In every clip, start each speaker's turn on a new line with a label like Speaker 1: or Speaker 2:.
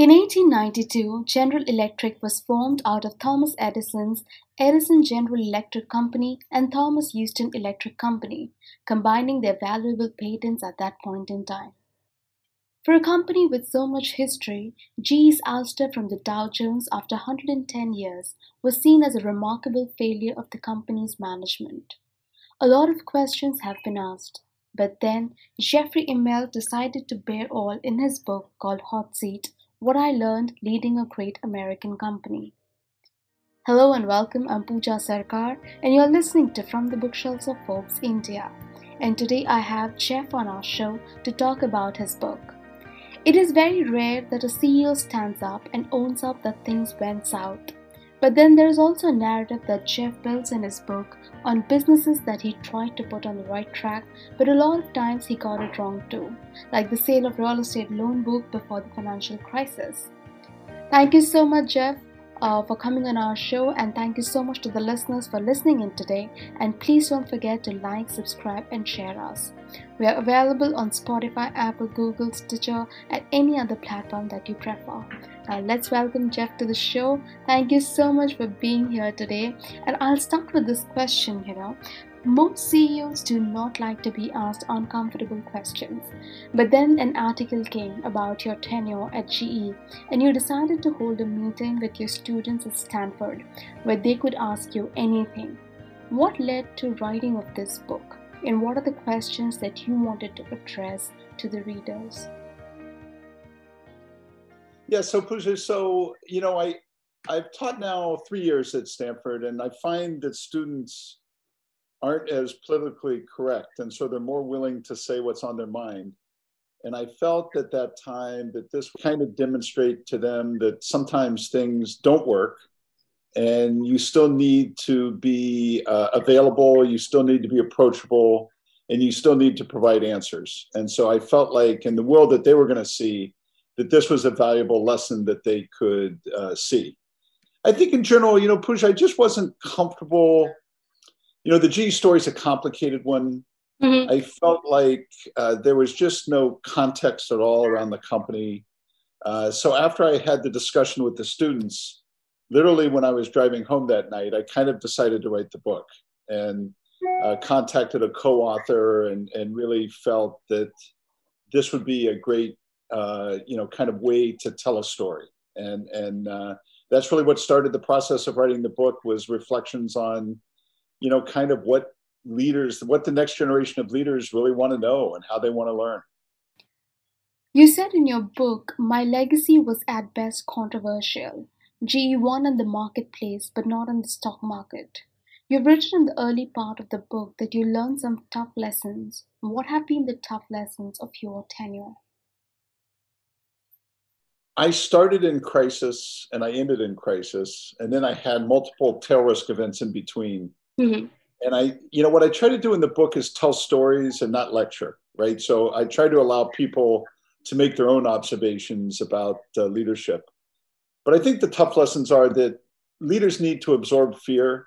Speaker 1: In 1892, General Electric was formed out of Thomas Edison's Edison General Electric Company and Thomson Houston Electric Company, combining their valuable patents at that point in time. For a company with so much history, GE's ouster from the Dow Jones after 110 years was seen as a remarkable failure of the company's management. A lot of questions have been asked, but then Jeffrey Immelt decided to bear all in his book called Hot Seat what I Learned Leading a Great American Company. Hello and welcome, I'm Pooja Sarkar, and you're listening to From the Bookshelves of Forbes India. And today I have Jeff on our show to talk about his book. It is very rare that a CEO stands up and owns up that things went south. But then there is also a narrative that Jeff builds in his book on businesses that he tried to put on the right track, but a lot of times he got it wrong too, like the sale of real estate loan book before the financial crisis. Thank you so much, Jeff, uh, for coming on our show, and thank you so much to the listeners for listening in today. And please don't forget to like, subscribe, and share us. We are available on Spotify, Apple, Google, Stitcher, and any other platform that you prefer. Now, let's welcome Jeff to the show. Thank you so much for being here today. And I'll start with this question you know, most CEOs do not like to be asked uncomfortable questions. But then an article came about your tenure at GE, and you decided to hold a meeting with your students at Stanford where they could ask you anything. What led to writing of this book, and what are the questions that you wanted to address to the readers?
Speaker 2: Yeah, so Pooja, so you know, I I've taught now three years at Stanford, and I find that students aren't as politically correct. And so they're more willing to say what's on their mind. And I felt at that time that this kind of demonstrate to them that sometimes things don't work and you still need to be uh, available, you still need to be approachable, and you still need to provide answers. And so I felt like in the world that they were going to see, that this was a valuable lesson that they could uh, see. I think in general, you know, Pooja, I just wasn't comfortable you know, the story is a complicated one. Mm-hmm. I felt like uh, there was just no context at all around the company. Uh, so after I had the discussion with the students, literally when I was driving home that night, I kind of decided to write the book and uh, contacted a co-author and, and really felt that this would be a great, uh, you know, kind of way to tell a story. And, and uh, that's really what started the process of writing the book was reflections on you know, kind of what leaders, what the next generation of leaders really want to know and how they want to learn.
Speaker 1: You said in your book, My legacy was at best controversial. GE won in the marketplace, but not in the stock market. You've written in the early part of the book that you learned some tough lessons. What have been the tough lessons of your tenure?
Speaker 2: I started in crisis and I ended in crisis, and then I had multiple tail risk events in between. Mm-hmm. And I, you know, what I try to do in the book is tell stories and not lecture, right? So I try to allow people to make their own observations about uh, leadership. But I think the tough lessons are that leaders need to absorb fear,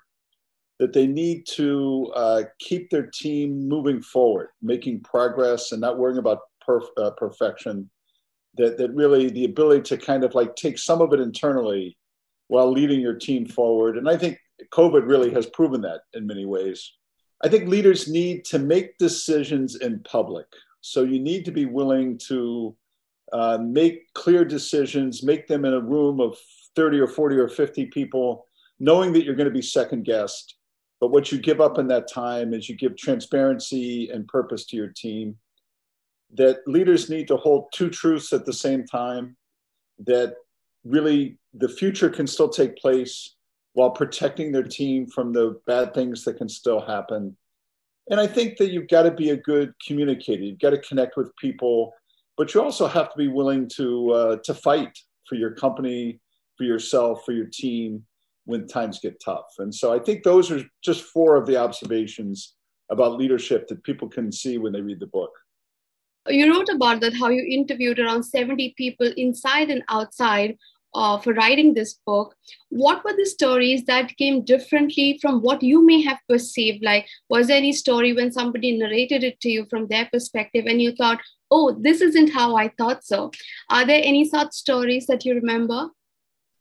Speaker 2: that they need to uh, keep their team moving forward, making progress, and not worrying about perf- uh, perfection. That, that really the ability to kind of like take some of it internally while leading your team forward. And I think COVID really has proven that in many ways. I think leaders need to make decisions in public. So you need to be willing to uh, make clear decisions, make them in a room of 30 or 40 or 50 people, knowing that you're going to be second guessed. But what you give up in that time is you give transparency and purpose to your team. That leaders need to hold two truths at the same time, that really the future can still take place while protecting their team from the bad things that can still happen. And I think that you've got to be a good communicator. You've got to connect with people, but you also have to be willing to uh, to fight for your company, for yourself, for your team when times get tough. And so I think those are just four of the observations about leadership that people can see when they read the book.
Speaker 1: You wrote about that how you interviewed around 70 people inside and outside uh, for writing this book what were the stories that came differently from what you may have perceived like was there any story when somebody narrated it to you from their perspective and you thought
Speaker 3: oh, this isn't how I thought so. Are there any such stories that you remember?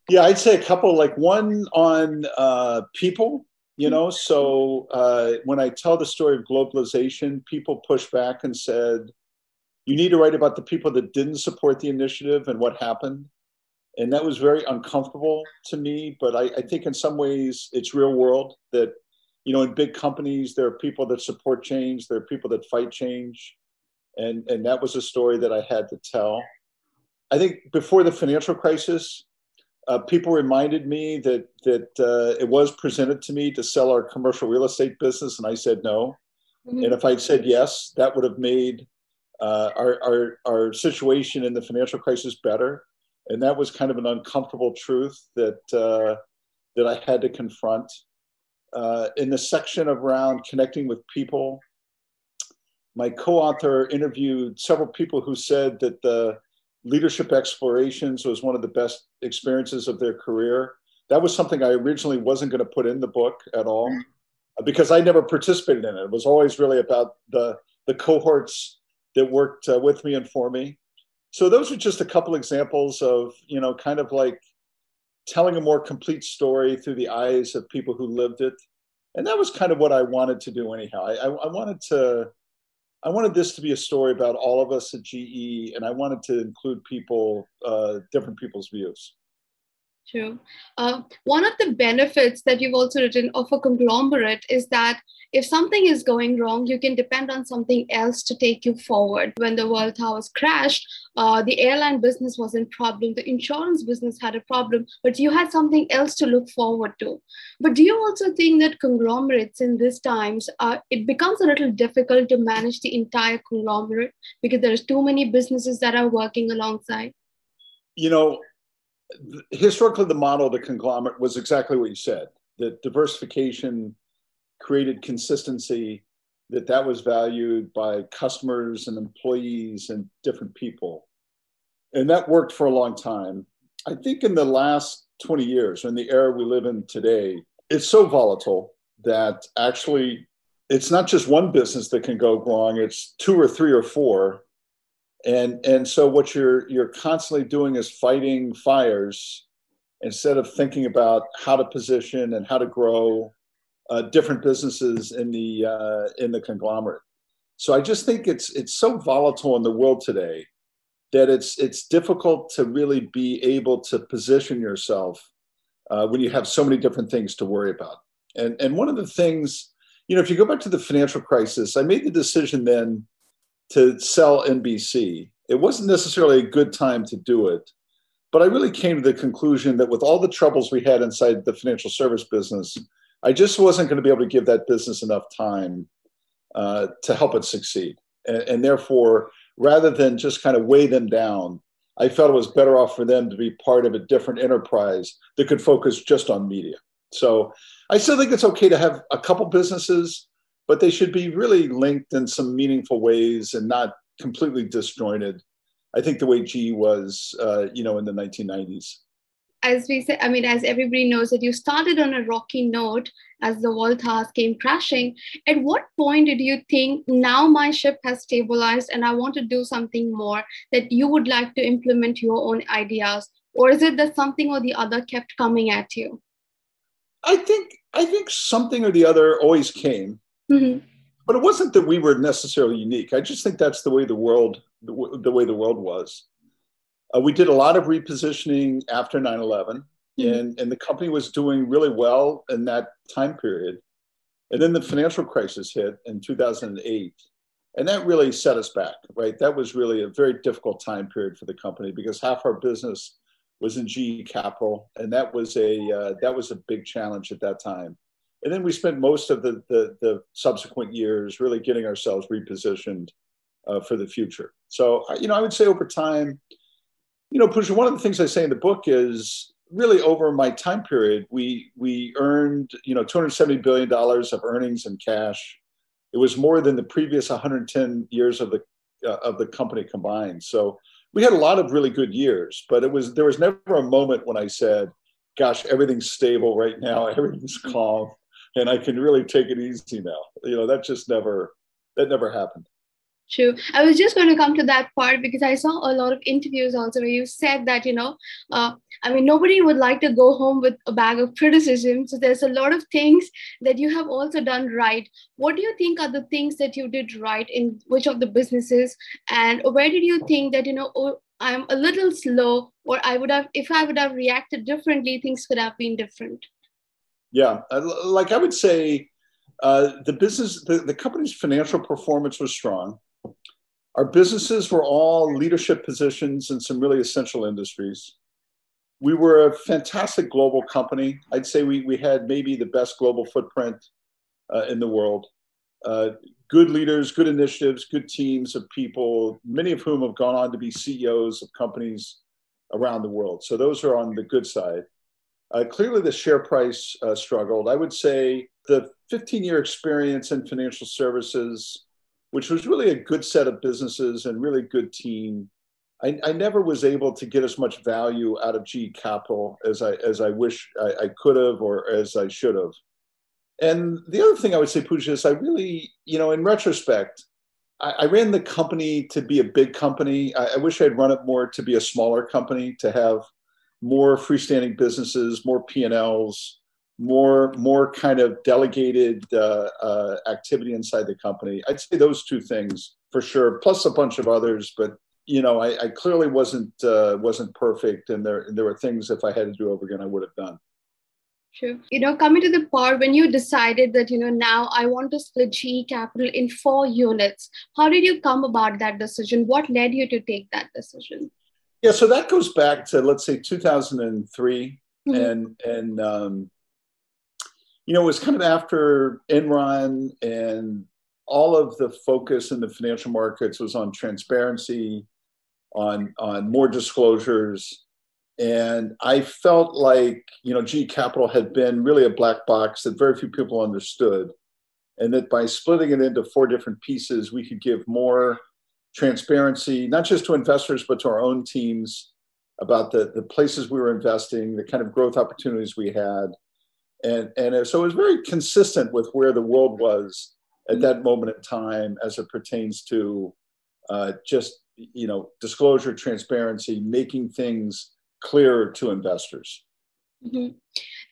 Speaker 2: Yeah, I'd say a couple. Like one on uh, people. You know, so uh, when I tell the story of globalization, people push back and said, "You need to write about the people that didn't support the initiative and what happened." And that was very uncomfortable to me. But I, I think in some ways it's real world that you know in big companies there are people that support change, there are people that fight change, and and that was a story that I had to tell. I think before the financial crisis, uh, people reminded me that that uh, it was presented to me to sell our commercial real estate business, and I said no. Mm-hmm. And if I'd said yes, that would have made uh, our, our our situation in the financial crisis better. And that was kind of an uncomfortable truth that uh, that I had to confront. Uh, in the section around connecting with people, my co-author interviewed several people who said that the leadership explorations was one of the best experiences of their career. That was something I originally wasn't going to put in the book at all because I never participated in it. It was always really about the the cohorts that worked uh, with me and for me. So those are just a couple examples of you know kind of like telling a more complete story through the eyes of people who lived it, and that was kind of what I wanted to do anyhow. I, I, wanted to I wanted this to be a story about all of us at GE, and I wanted to include people, uh, different people's views.
Speaker 3: True. Uh, one of the benefits that you've also written of a conglomerate is that if something is going wrong, you can depend on something else to take you forward. When the World Towers crashed, uh, the airline business was in problem, the insurance business had a problem, but you had something else to look forward to. But do you also think that conglomerates in these times, uh, it becomes a little difficult to manage the entire conglomerate because there's too many businesses that are working alongside?
Speaker 2: You know, historically, the model of the conglomerate was exactly what you said that diversification created consistency that that was valued by customers and employees and different people. And that worked for a long time. I think in the last 20 years in the era we live in today it's so volatile that actually it's not just one business that can go wrong it's two or three or four and and so what you're you're constantly doing is fighting fires instead of thinking about how to position and how to grow uh, different businesses in the uh, in the conglomerate. So I just think it's it's so volatile in the world today that it's it's difficult to really be able to position yourself uh, when you have so many different things to worry about. And and one of the things, you know, if you go back to the financial crisis, I made the decision then to sell NBC. It wasn't necessarily a good time to do it, but I really came to the conclusion that with all the troubles we had inside the financial service business, I just wasn't going to be able to give that business enough time uh, to help it succeed. And, and, therefore, rather than just kind of weigh them down, I felt it was better off for them to be part of a different enterprise that could focus just on media. So I still think it's okay to have a couple businesses, but they should be really linked in some meaningful ways and not completely disjointed. I think the way GE was, uh, you know, in the 1990s
Speaker 3: as we say, I mean, as everybody knows that you started on a rocky note as the World Towers came crashing. At what point did you think now my ship has stabilized and I want to do something more that you would like to implement your own ideas? Or is it that something or the other kept coming at you?
Speaker 2: I think I think something or the other always came, mm-hmm. but it wasn't that we were necessarily unique. I just think that's the way the world the, the way the world was. Uh, we did a lot of repositioning after 9 11, mm-hmm. and, and the company was doing really well in that time period. And then the financial crisis hit in 2008. And that really set us back, right? That was really a very difficult time period for the company because half our business was in GE Capital, and that was a uh, that was a big challenge at that time. And then we spent most of the the, the subsequent years really getting ourselves repositioned uh, for the future. So you know, I would say over time, you know, Pooja, one of the things I say in the book is really over my time period, we we earned you know 270 billion dollars of earnings and cash. It was more than the previous 110 years of the uh, of the company combined. So we had a lot of really good years, but it was there was never a moment when I said, "Gosh, everything's stable right now. Everything's calm, and I can really take it easy now." You know, that just never that never happened.
Speaker 3: True. I was just going to come to that part because I saw a lot of interviews also where you said that, you know, uh, I mean, nobody would like to go home with a bag of criticism. So there's a lot of things that you have also done right. What do you think are the things that you did right in which of the businesses? And where did you think that, you know, oh, I'm a little slow, or I would have, if I would have reacted differently, things could have been different?
Speaker 2: Yeah. Like I would say, uh, the business, the, the company's financial performance was strong our businesses were all leadership positions in some really essential industries. We were a fantastic global company. I'd say we, we had maybe the best global footprint uh, in the world. Uh, good leaders, good initiatives, good teams of people, many of whom have gone on to be CEOs of companies around the world. So those are on the good side. Uh, clearly, the share price uh, struggled. I would say the 15 year experience in financial services which was really a good set of businesses and really good team. I, I never was able to get as much value out of GE Capital as I as I wish I, I could have or as I should have. And the other thing I would say, Pooja, is I really, you know, in retrospect, I, I ran the company to be a big company. I, I wish I'd run it more to be a smaller company, to have more freestanding businesses, more P&Ls, more more kind of delegated uh, uh, activity inside the company. I'd say those two things for sure, plus a bunch of others. But you know, I, I clearly wasn't uh, wasn't perfect, and there there were things if I had to do over again, I would have done.
Speaker 3: Sure. You know, coming to the part when you decided that, you know, now I want to split GE Capital in four units, how did you come about that decision? What led you to take that decision?
Speaker 2: Yeah, so that goes back to, let's say, 2003. Mm-hmm. And, and um, you know, it was kind of after Enron and all of the focus in the financial markets was on transparency, on on more disclosures, and I felt like you know, GE Capital had been really a black box that very few people understood, and that by splitting it into four different pieces, we could give more transparency, not just to investors but to our own teams about the the places we were investing, the kind of growth opportunities we had and and so it was very consistent with where the world was at that moment in time as it pertains to uh, just you know disclosure transparency making things clearer to investors
Speaker 3: mm-hmm.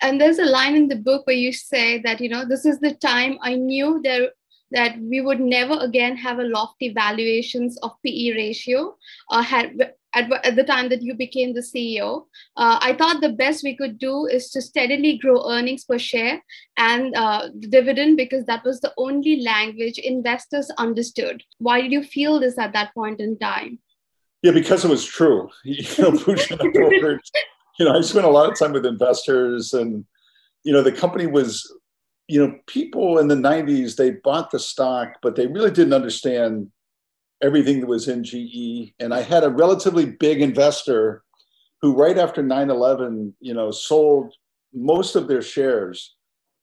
Speaker 3: and there's a line in the book where you say that you know this is the time i knew there that we would never again have a lofty valuations of pe ratio uh, had at, at the time that you became the CEO, uh, I thought the best we could do is to steadily grow earnings per share and uh, dividend because that was the only language investors understood. Why did you feel this at that point in time?
Speaker 2: Yeah, because it was true. You know, you know, I spent a lot of time with investors, and you know, the company was, you know, people in the '90s they bought the stock, but they really didn't understand everything that was in GE. And I had a relatively big investor who, right after 9 11, you know, sold most of their shares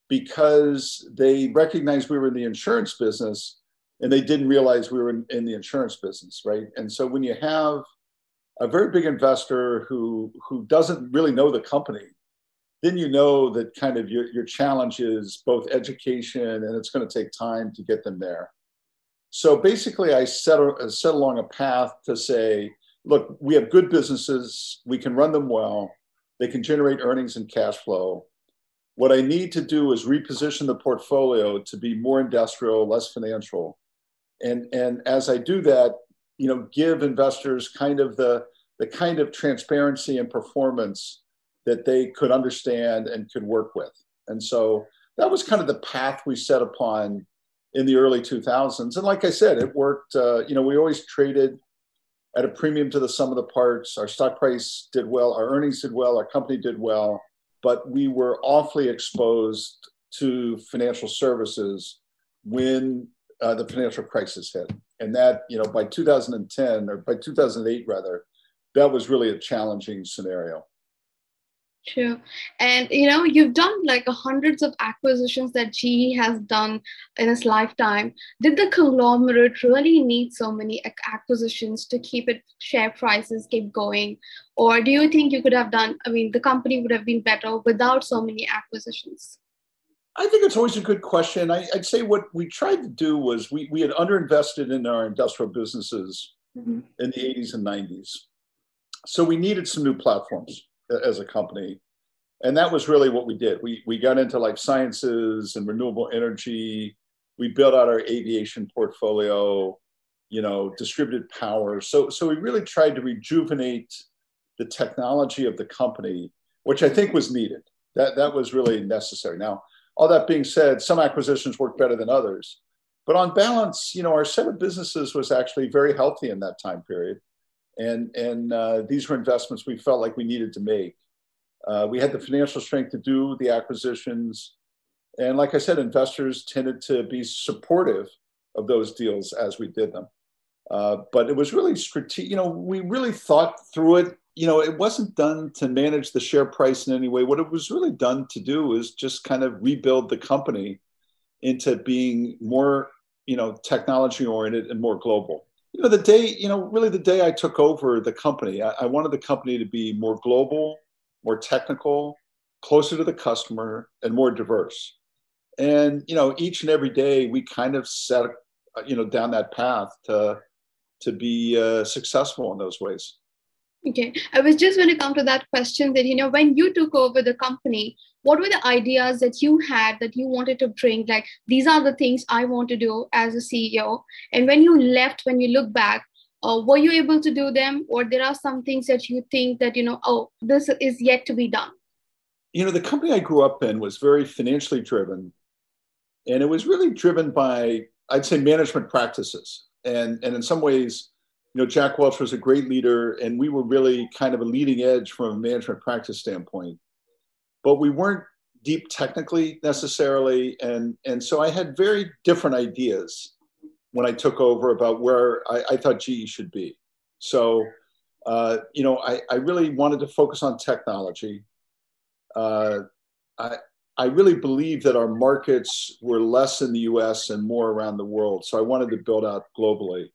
Speaker 2: because they recognized we were in the insurance business and they didn't realize we were in, in the insurance business, right? And so when you have a very big investor who who doesn't really know the company, then you know that kind of your, your challenge is both education and it's going to take time to get them there. So basically, I set, a, set along a path to say, look, we have good businesses, we can run them well, they can generate earnings and cash flow. What I need to do is reposition the portfolio to be more industrial, less financial. And, and as I do that, you know, give investors kind of the, the kind of transparency and performance that they could understand and could work with. And so that was kind of the path we set upon in the early 2000s. And like I said, it worked. Uh, you know, we always traded at a premium to the sum of the parts. Our stock price did well, our earnings did well, our company did well, but we were awfully exposed to financial services when uh, the financial crisis hit. And that, you know, by 2010 or by 2008 rather, that was really a challenging scenario.
Speaker 3: Sure. And you know, you've done like hundreds of acquisitions that GE has done in its lifetime. Did the conglomerate really need so many acquisitions to keep its share prices keep going? Or do you think you could have done, I mean, the company would have been better without so many acquisitions?
Speaker 2: I think it's always a good question. I, would say what we tried to do was we, we had underinvested in our industrial businesses mm-hmm. in the 80s and 90s. So we needed some new platforms as a company. And that was really what we did. We, we got into life sciences and renewable energy. We built out our aviation portfolio, you know, distributed power. So, so we really tried to rejuvenate the technology of the company, which I think was needed. That, that was really necessary. Now, all that being said, some acquisitions work better than others. But on balance, you know, our set of businesses was actually very healthy in that time period. And, and uh, these were investments we felt like we needed to make. Uh, we had the financial strength to do the acquisitions. And like I said, investors tended to be supportive of those deals as we did them. Uh, but it was really strategic. You know, we really thought through it you know, it wasn't done to manage the share price in any way. What it was really done to do is just kind of rebuild the company into being more, you know, technology oriented and more global. You know, the day, you know, really the day I took over the company, I, I wanted the company to be more global, more technical, closer to the customer, and more diverse. And you know, each and every day we kind of set, you know, down that path to to be uh, successful in those ways.
Speaker 3: Okay. I was just going to come to that question that, you know, when you took over the company, what were the ideas that you had that you wanted to bring? Like, these are the things I want to do as a CEO. And when you left, when you look back, uh, were you able to do them? Or there are some things that you think that, you know, oh, this is yet to be done?
Speaker 2: You know, the company I grew up in was very financially driven. And it was really driven by, I'd say, management practices. And, and in some ways, you know, Jack Welch was a great leader, and we were really kind of a leading edge from a management practice standpoint. But we weren't deep technically necessarily, and and so I had very different ideas when I took over about where I, I thought GE should be. So, uh, you know, I, I really wanted to focus on technology. Uh, I, I really believe that our markets were less in the US and more around the world. So I wanted to build out globally.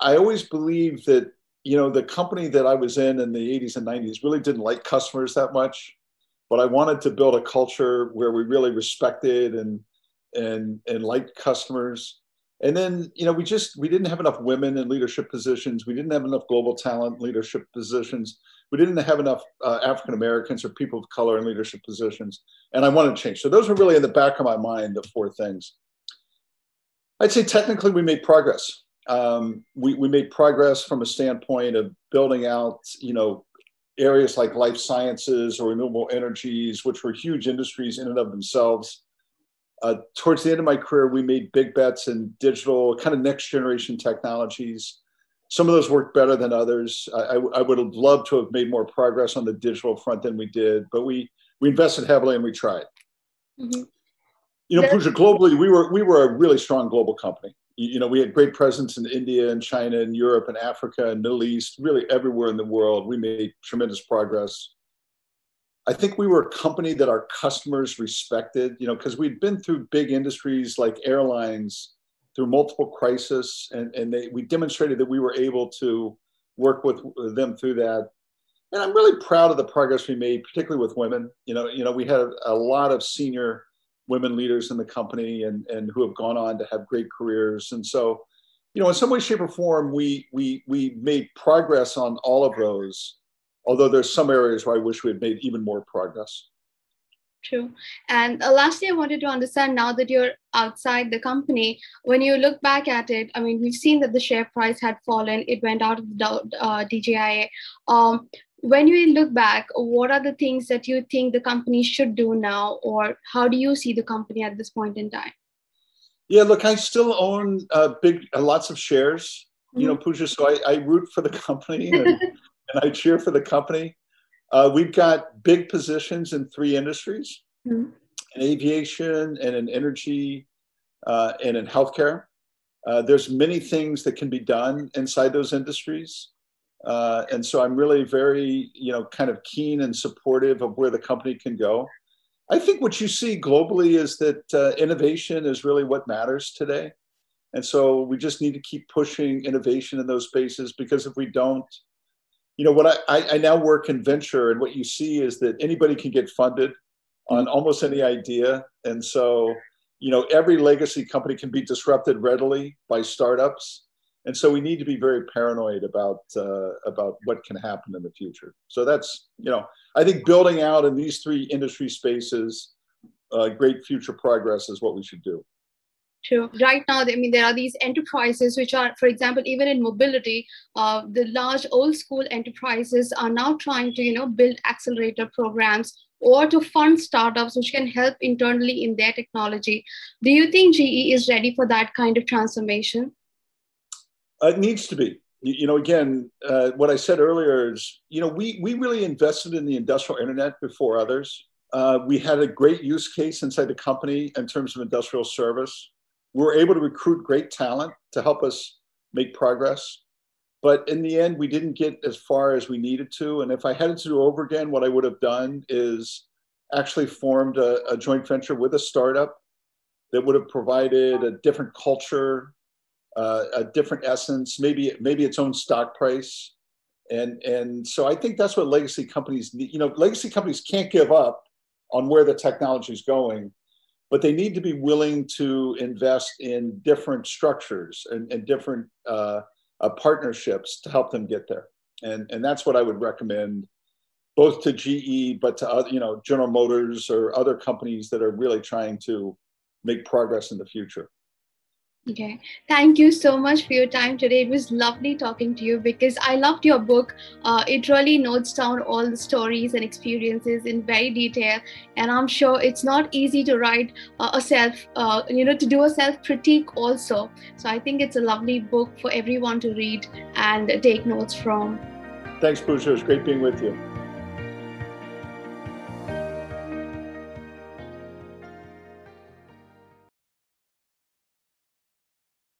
Speaker 2: I, always believe that you know the company that I was in in the 80s and 90s really didn't like customers that much, but I wanted to build a culture where we really respected and and and liked customers. And then you know we just we didn't have enough women in leadership positions. We didn't have enough global talent leadership positions. We didn't have enough uh, African Americans or people of color in leadership positions. And I wanted to change. So those were really in the back of my mind the four things. I'd say technically we made progress um, we, we made progress from a standpoint of building out, you know, areas like life sciences or renewable energies, which were huge industries in and of themselves. Uh, towards the end of my career, we made big bets in digital, kind of next generation technologies. Some of those worked better than others. I, I, I would have loved to have made more progress on the digital front than we did, but we we invested heavily and we tried. Mm-hmm. You know, Pooja, globally, we were we were a really strong global company you know, we had great presence in India and China and Europe and Africa and Middle East, really everywhere in the world. We made tremendous progress. I think we were a company that our customers respected, you know, because we'd been through big industries like airlines through multiple crises, and, and they, we demonstrated that we were able to work with them through that. And I'm really proud of the progress we made, particularly with women. You know, you know, we had a lot of senior women leaders in the company and, and who have gone on to have great careers. And so, you know, in some way, shape, or form, we we we made progress on all of those. Although there's some areas where I wish we had made even more progress.
Speaker 3: True. And uh, lastly, I wanted to understand now that you're outside the company, when you look back at it, I mean, we've seen that the share price had fallen. It went out of the uh, DJIA. Um, when you look back, what are the things that you think the company should do now, or how do you see the company at this point in time?
Speaker 2: Yeah, look, I still own uh, big, uh, lots of shares. Mm-hmm. You know, mm-hmm. Pooja, so I, I, root for the company and, and I cheer for the company. Uh, we've got big positions in three industries: mm-hmm. in aviation, and in energy, uh, and in healthcare. Uh, there's many things that can be done inside those industries. Uh, and so I'm really very, you know, kind of keen and supportive of where the company can go. I think what you see globally is that uh, innovation is really what matters today. And so we just need to keep pushing innovation in those spaces because if we don't, you know, what I, I, I now work in venture, and what you see is that anybody can get funded on almost any idea. And so, you know, every legacy company can be disrupted readily by startups. And so we need to be very paranoid about uh, about what can happen in the future. So that's you know I think building out in these three industry spaces, uh, great future progress is what we should do.
Speaker 3: True. Right now, I mean, there are these enterprises which are, for example, even in mobility, uh, the large old school enterprises are now trying to, you know, build accelerator programs or to fund startups which can help internally in their technology. Do you think GE is ready for that kind of transformation?
Speaker 2: Uh, it needs to be. You, know, again, uh, what I said earlier is, you know, we we really invested in the industrial internet before others. Uh, we had a great use case inside the company in terms of industrial service we were able to recruit great talent to help us make progress. But in the end, we didn't get as far as we needed to. And if I had it to do over again, what I would have done is actually formed a, a joint venture with a startup that would have provided a different culture, uh, a different essence, maybe maybe its own stock price. And and so I think that's what legacy companies need. You know, legacy companies can't give up on where the technology is going but they need to be willing to invest in different structures and, and different uh, uh, partnerships to help them get there. And, and that's what I would recommend both to GE, but to other, you know, General Motors or other companies that are really trying to make progress in the future.
Speaker 3: Okay. Thank you so much for your time today. It was lovely talking to you because I loved your book. Uh, it really notes down all the stories and experiences in very detail. And I'm sure it's not easy to write uh, a self, uh, you know, to do a self critique also. So I think it's a lovely book for everyone to read and take notes from.
Speaker 2: Thanks, Bruce. It was great being with you.